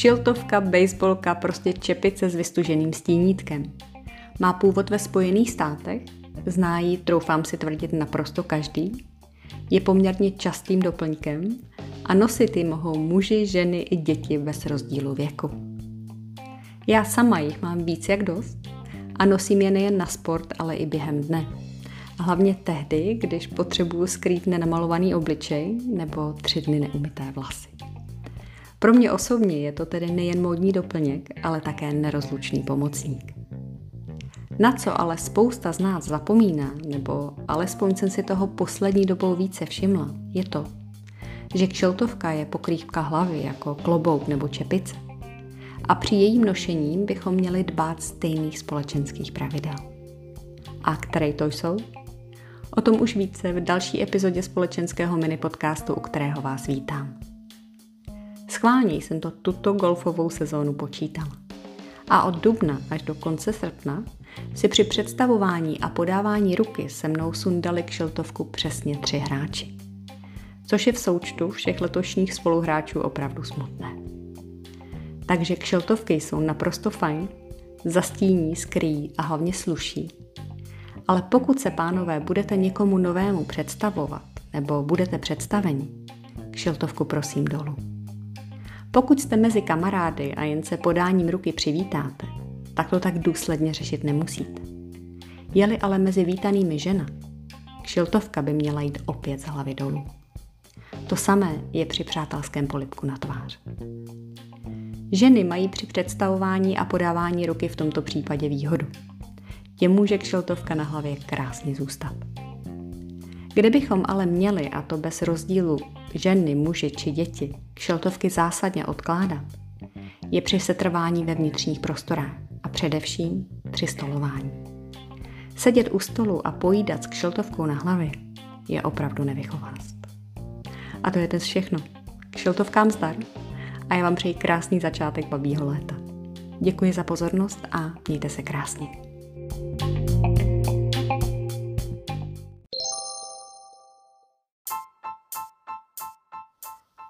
Kšiltovka, baseballka, prostě čepice s vystuženým stínítkem. Má původ ve Spojených státech, zná ji, troufám si tvrdit, naprosto každý. Je poměrně častým doplňkem a nosit ji mohou muži, ženy i děti bez rozdílu věku. Já sama jich mám víc jak dost a nosím je nejen na sport, ale i během dne. A hlavně tehdy, když potřebuju skrýt nenamalovaný obličej nebo tři dny neumyté vlasy. Pro mě osobně je to tedy nejen módní doplněk, ale také nerozlučný pomocník. Na co ale spousta z nás zapomíná, nebo alespoň jsem si toho poslední dobou více všimla, je to, že kšeltovka je pokrývka hlavy jako klobouk nebo čepice. A při jejím nošení bychom měli dbát stejných společenských pravidel. A které to jsou? O tom už více v další epizodě společenského mini podcastu, u kterého vás vítám. Schválně jsem to tuto golfovou sezónu počítala. A od dubna až do konce srpna si při představování a podávání ruky se mnou sundali kšeltovku přesně tři hráči. Což je v součtu všech letošních spoluhráčů opravdu smutné. Takže kšeltovky jsou naprosto fajn, zastíní, skrýjí a hlavně sluší. Ale pokud se, pánové, budete někomu novému představovat nebo budete představeni, kšeltovku prosím dolů. Pokud jste mezi kamarády a jen se podáním ruky přivítáte, tak to tak důsledně řešit nemusíte. Je-li ale mezi vítanými žena, kšiltovka by měla jít opět z hlavy dolů. To samé je při přátelském polipku na tvář. Ženy mají při představování a podávání ruky v tomto případě výhodu. Těm může kšiltovka na hlavě krásně zůstat. Kdybychom ale měli, a to bez rozdílu ženy, muži či děti, kšeltovky zásadně odkládat, je při setrvání ve vnitřních prostorách a především při stolování. Sedět u stolu a pojídat s kšeltovkou na hlavě je opravdu nevychovást. A to je dnes všechno. Kšeltovkám zdar a já vám přeji krásný začátek babího léta. Děkuji za pozornost a mějte se krásně.